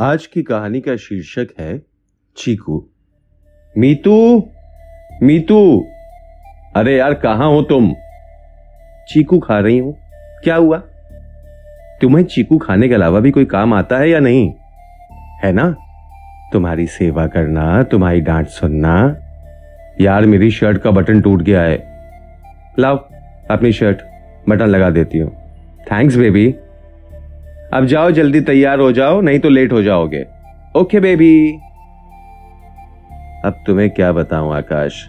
आज की कहानी का शीर्षक है चीकू। मीतू मीतू। अरे यार, कहाँ हो तुम? चीकू खा रही हूँ। क्या हुआ? तुम्हें चीकू खाने के अलावा भी कोई काम आता है या नहीं? है ना? तुम्हारी सेवा करना, तुम्हारी डांट सुनना। यार, मेरी शर्ट का बटन टूट गया है। लाओ, अपनी शर्ट, बटन लगा देती हूँ। Thanks, baby. अब जाओ, जल्दी तैयार हो जाओ, नहीं तो लेट हो जाओगे। ओके बेबी अब तुम्हें क्या बताऊँ, आकाश?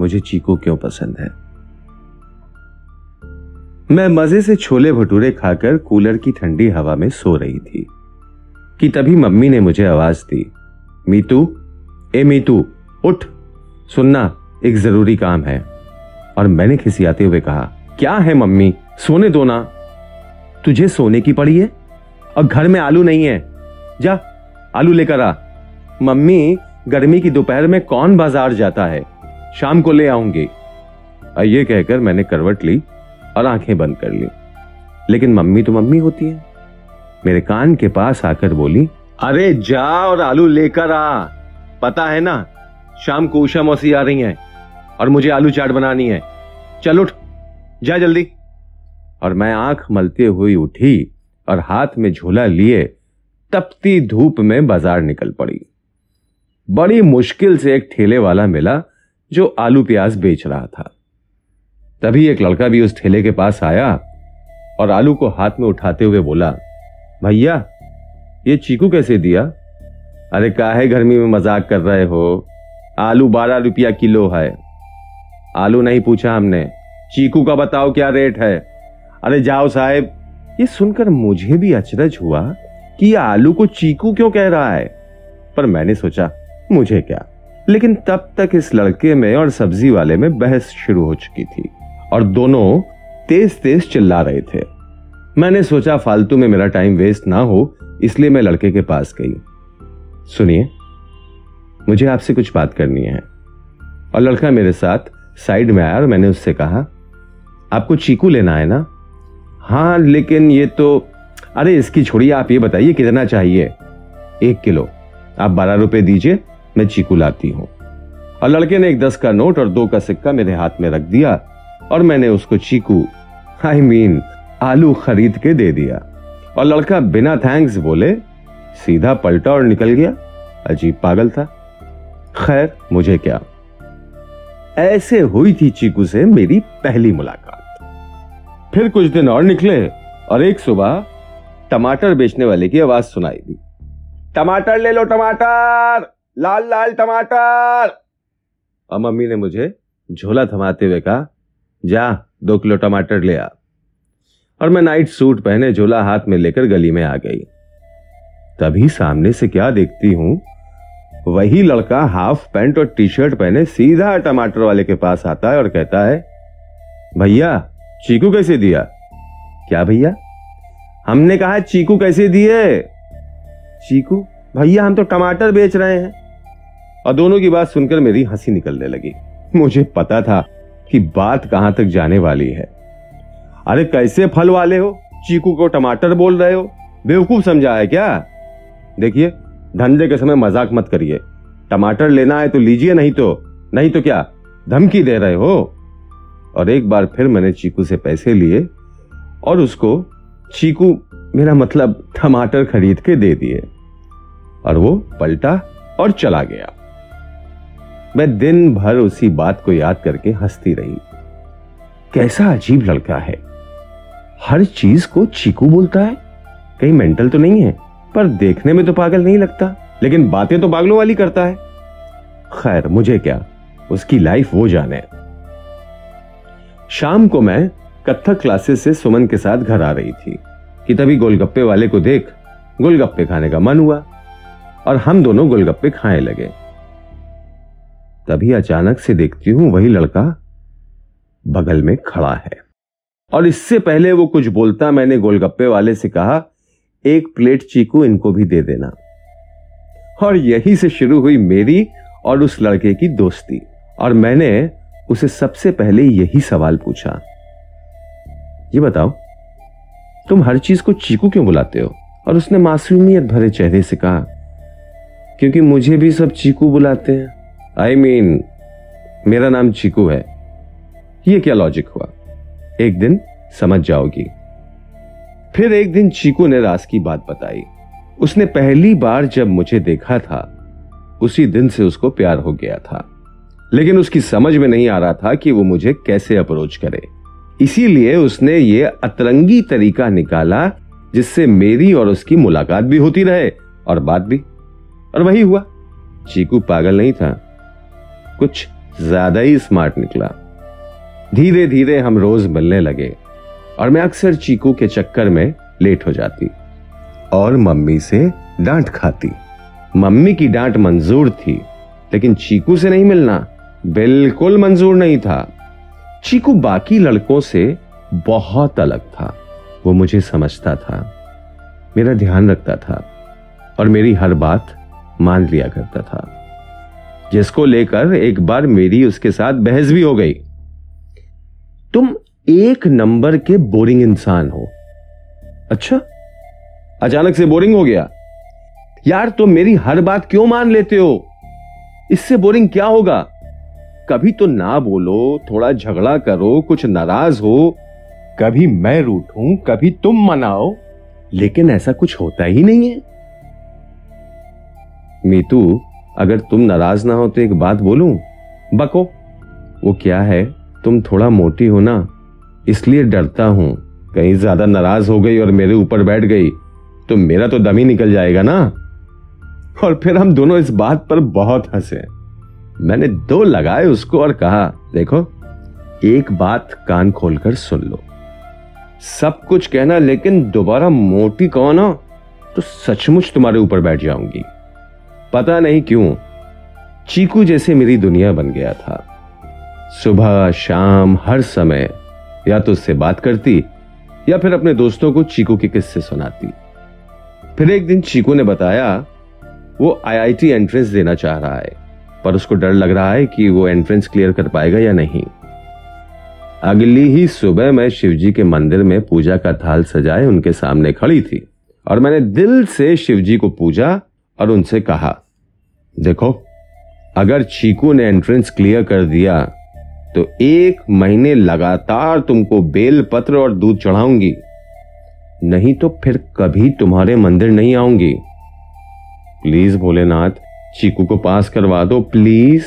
मुझे चीकू क्यों पसंद है? मैं मज़े से छोले भटूरे खाकर कूलर की ठंडी हवा में सो रही थी, कि तभी मम्मी ने मुझे आवाज़ दी। मीतू? ए, मीतू, उठ। सुनना, एक ज़रूरी काम है। और मैंने खिसियाते हुए कहा, क्या है मम्मी, सोने दो ना। तुझे सोने की पड़ी है? और घर में आलू नहीं है। जा, आलू लेकर आ। मम्मी, गर्मी की दोपहर में कौन बाज़ार जाता है? शाम को ले आऊँगी। ये कहकर मैंने करवट ली और आँखें बंद कर ली। लेकिन मम्मी तो मम्मी होती है। मेरे कान के पास आकर बोली, अरे जा और आलू लेकर आ। पता है ना, शाम को उषा मौसी आ रही है और मुझे आलू चाट बनानी है। चल उठ, जा जल्दी। और मैं आँख मलते हुई उठी और हाथ में झोला लिए, तपती धूप में बाज़ार निकल पड़ी। बड़ी मुश्किल से एक ठेले वाला मिला जो आलू प्याज बेच रहा था। तभी एक लड़का भी उस ठेले के पास आया और आलू को हाथ में उठाते हुए बोला, भैया, ये चीकू कैसे दिया? अरे काहे गर्मी में मज़ाक कर रहे हो? आलू बारह रुपया किलो है। आलू नहीं पूछा हमने। चीकू का बताओ क्या रेट है? अरे, जाओ साहेब ये सुनकर मुझे भी अचरज हुआ कि यह आलू को चीकू क्यों कह रहा है। पर मैंने सोचा, मुझे क्या? लेकिन तब तक इस लड़के में और सब्ज़ी वाले में बहस शुरू हो चुकी थी और दोनों तेज तेज चिल्ला रहे थे। मैंने सोचा, फालतू में मेरा टाइम वेस्ट ना हो, इसलिए मैं लड़के के पास गई। सुनिए, मुझे आपसे कुछ बात करनी है। और लड़का मेरे साथ साइड में आया और मैंने उससे कहा, आपको चीकू लेना है ना? हाँ लेकिन ये तो अरे, इसकी छोड़िए आप ये बताइए, कितना चाहिए? एक किलो। आप बारह रुपए दीजिए, मैं चीकू लाती हूँ। और लड़के ने एक दस का नोट और दो का सिक्का मेरे हाथ में रख दिया, और मैंने उसको चीकू, आई मीन, आलू खरीद के दे दिया। और लड़का बिना थैंक्स बोले, सीधा पलटा और निकल गया। अजीब पागल था। खैर, मुझे क्या? ऐसे हुई थी चीकू से मेरी पहली मुलाकात। फिर कुछ दिन और निकले और एक सुबह टमाटर बेचने वाले की आवाज़ सुनाई दी। टमाटर ले लो टमाटर, लाल लाल टमाटर। और मम्मी ने मुझे झोला थमाते हुए कहा, जा, दो किलो टमाटर ले आ। और मैं नाइट सूट पहने झोला हाथ में लेकर गली में आ गई। तभी सामने से क्या देखती हूँ, वही लड़का हाफ़ पैंट और टी शर्ट पहने सीधा टमाटर वाले के पास आता है और कहता है, भैया चीकू कैसे दिया? क्या भैया? हमने कहा चीकू कैसे दिए? चीकू, भैया हम तो टमाटर बेच रहे हैं। और दोनों की बात सुनकर मेरी हँसी निकलने लगी। मुझे पता था कि बात कहाँ तक जाने वाली है। अरे कैसे फल वाले हो? चीकू को टमाटर बोल रहे हो? बेवकूफ़ समझा है क्या? देखिए, धंधे के समय मज़ाक मत करिए। टमाटर लेना है तो लीजिए, नहीं तो नहीं तो क्या, धमकी दे रहे हो? और एक बार फिर मैंने चीकू से पैसे लिए और उसको, चीकू, मेरा मतलब टमाटर खरीद के दे दिए। और वो पलटा और चला गया। मैं दिन भर उसी बात को याद करके हंसती रही। कैसा अजीब लड़का है। हर चीज़ को चीकू बोलता है। कहीं मेंटल तो नहीं है, पर देखने में तो पागल नहीं लगता, लेकिन बातें तो पागलों वाली करता है। खैर, मुझे क्या, उसकी लाइफ वो जाने। शाम को मैं कत्थक क्लासेस से सुमन के साथ घर आ रही थी, कि तभी गोलगप्पे वाले को देख गोलगप्पे खाने का मन हुआ और हम दोनों गोलगप्पे खाने लगे। तभी अचानक से देखती हूँ वही लड़का बगल में खड़ा है। और इससे पहले वो कुछ बोलता मैंने गोलगप्पे वाले से कहा, एक प्लेट चीकू, इनको भी दे देना। और यही से शुरू हुई मेरी और उस लड़के की दोस्ती। और मैंने उसे सबसे पहले यही सवाल पूछा ये बताओ तुम हर चीज़ को चीकू क्यों बुलाते हो? और उसने मासूमियत भरे चेहरे से कहा क्योंकि मुझे भी सब चीकू बुलाते हैं। आई I मीन mean, मेरा नाम चीकू है। ये क्या लॉजिक हुआ? एक दिन समझ जाओगी। फिर एक दिन चीकू ने रास की बात बताई। उसने पहली बार जब मुझे देखा था उसी दिन से उसको प्यार हो गया था। लेकिन उसकी समझ में नहीं आ रहा था कि वो मुझे कैसे अप्रोच करे। इसीलिए उसने ये अतरंगी तरीका निकाला जिससे मेरी और उसकी मुलाकात भी होती रहे और बात भी। और वही हुआ। चीकू पागल नहीं था। कुछ ज़्यादा ही स्मार्ट निकला। धीरे धीरे हम रोज मिलने लगे और मैं अक्सर चीकू के चक्कर में लेट हो जाती और मम्मी से डांट खाती। मम्मी की डांट मंजूर थी, लेकिन चीकू से नहीं मिलना। बिल्कुल मंजूर नहीं था। चीकू बाकी लड़कों से बहुत अलग था। वो मुझे समझता था। मेरा ध्यान रखता था। और मेरी हर बात मान लिया करता था। जिसको लेकर एक बार मेरी उसके साथ बहस भी हो गई। तुम एक नंबर के बोरिंग इंसान हो। अच्छा? अचानक से बोरिंग हो गया। यार, तुम मेरी हर बात क्यों मान लेते हो? इससे बोरिंग क्या होगा? कभी तो ना बोलो, थोड़ा झगड़ा करो, कुछ नाराज़ हो। कभी मैं रूठूं कभी तुम मनाओ। लेकिन ऐसा कुछ होता ही नहीं है। मीतू, अगर तुम नाराज़ ना हो तो एक बात बोलूँ? बको, वो क्या है? तुम थोड़ा मोटी हो ना, इसलिए डरता हूँ। कहीं ज़्यादा नाराज़ हो गई और मेरे ऊपर बैठ गई तो मेरा तो दम ही निकल जाएगा ना? और फिर हम दोनों इस बात पर बहुत हंसे। मैंने दो लगाए उसको और कहा, देखो, एक बात कान खोलकर सुन लो। सब कुछ कहना, लेकिन दोबारा मोटी कौन हो तो सचमुच तुम्हारे ऊपर बैठ जाऊँगी। पता नहीं क्यों, चीकू जैसे मेरी दुनिया बन गया था। सुबह, शाम, हर समय, या तो उससे बात करती, या फिर अपने दोस्तों को चीकू के किस्से सुनाती। फिर एक दिन चीकू ने बताया, वो आईआईटी एंट्रेंस देना चाह रहा है। पर उसको डर लग रहा है कि वो एंट्रेंस क्लियर कर पाएगा या नहीं। अगली ही सुबह मैं शिवजी के मंदिर में पूजा का थाल सजाए उनके सामने खड़ी थी और मैंने दिल से शिवजी को पूजा और उनसे कहा, देखो, अगर चीकू ने एंट्रेंस क्लियर कर दिया तो एक महीने लगातार तुमको बेल पत्र और दूध चढ़ाऊँगी। नहीं तो फिर कभी तुम्हारे मंदिर नहीं आऊँगी। प्लीज़ भोलेनाथ चीकू को पास करवा दो प्लीज़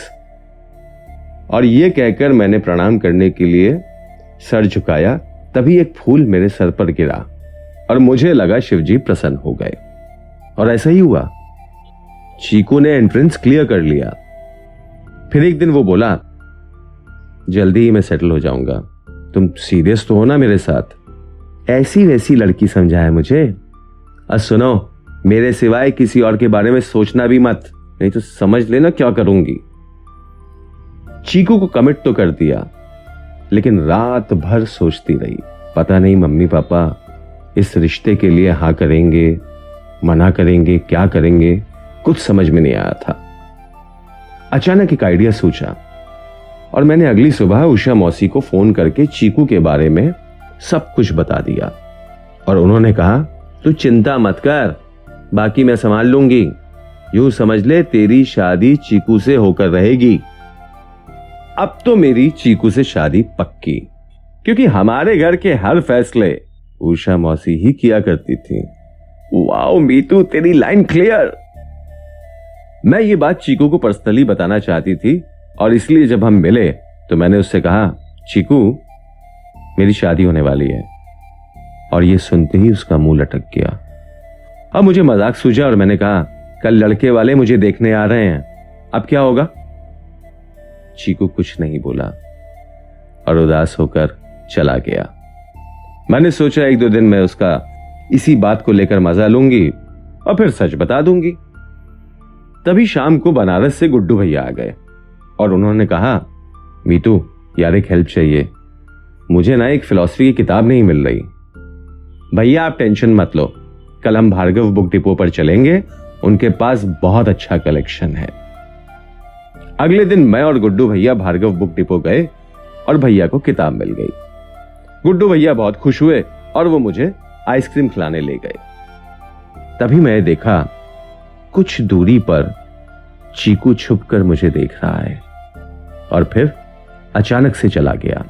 और यह कहकर मैंने प्रणाम करने के लिए सर झुकाया, तभी एक फूल मेरे सर पर गिरा और मुझे लगा शिवजी प्रसन्न हो गए। और ऐसा ही हुआ। चीकू ने एंट्रेंस क्लियर कर लिया। फिर एक दिन वो बोला, जल्दी ही मैं सेटल हो जाऊँगा। तुम सीरियस तो हो ना मेरे साथ? ऐसी वैसी लड़की समझाया मुझे। और सुनो, मेरे सिवाय किसी और के बारे में सोचना भी मत। नहीं तो समझ लेना क्या करूँगी। चीकू को कमिट तो कर दिया, लेकिन रात भर सोचती रही। पता नहीं मम्मी पापा इस रिश्ते के लिए हाँ करेंगे, मना करेंगे, क्या करेंगे, कुछ समझ में नहीं आया था। अचानक एक आइडिया सोचा और मैंने अगली सुबह उषा मौसी को फ़ोन करके चीकू के बारे में सब कुछ बता दिया, और उन्होंने कहा, तू चिंता मत कर, बाकी मैं संभाल लूँगी। यूँ समझ ले, तेरी शादी चीकू से होकर रहेगी। अब तो मेरी चीकू से शादी पक्की, क्योंकि हमारे घर के हर फैसले उषा मौसी ही किया करती थी। वाओ, मीतू, तेरी लाइन क्लियर मैं ये बात चीकू को पर्सनली बताना चाहती थी, और इसलिए जब हम मिले तो मैंने उससे कहा, चीकू, मेरी शादी होने वाली है। और ये सुनते ही उसका मुँह लटक गया। अब मुझे मज़ाक सूझा और मैंने कहा कल लड़के वाले मुझे देखने आ रहे हैं। अब क्या होगा? चीकू कुछ नहीं बोला और उदास होकर चला गया। मैंने सोचा एक दो दिन में उसका इसी बात को लेकर मज़ा लूँगी और फिर सच बता दूँगी। तभी शाम को बनारस से गुड्डू भैया आ गए और उन्होंने कहा, मीतू, यार एक हेल्प चाहिए। मुझे ना एक फिलोसफी की किताब नहीं मिल रही। भैया, आप टेंशन मत लो। कल हम भार्गव बुक डिपो पर चलेंगे उनके पास बहुत अच्छा कलेक्शन है। अगले दिन मैं और गुड्डू भैया भार्गव बुक डिपो गए और भैया को किताब मिल गई। गुड्डू भैया बहुत खुश हुए और वो मुझे आइसक्रीम खिलाने ले गए। तभी मैं देखा, कुछ दूरी पर चीकू छुपकर मुझे देख रहा है और फिर अचानक से चला गया।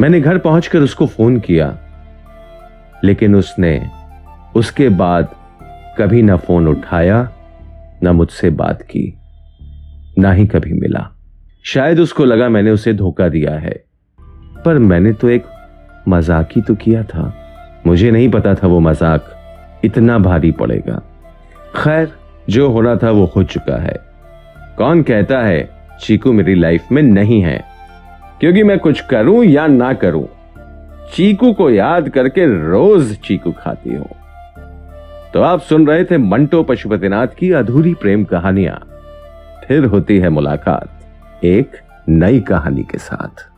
मैंने घर पहुंचकर उसको फ़ोन किया, लेकिन उसने उसके बाद कभी ना फ़ोन उठाया, ना मुझसे बात की, ना ही कभी मिला। शायद उसको लगा मैंने उसे धोखा दिया है, पर मैंने तो एक मज़ाक ही तो किया था। मुझे नहीं पता था वो मज़ाक इतना भारी पड़ेगा। खैर, जो होना था वो हो चुका है। कौन कहता है, चीकू मेरी लाइफ में नहीं है, क्योंकि मैं कुछ करूँ या ना करूँ। चीकू को याद करके रोज चीकू खाती हूँ। तो आप सुन रहे थे मंटो पशुपतिनाथ की अधूरी प्रेम कहानियाँ। फिर होती है मुलाकात, एक नई कहानी के साथ।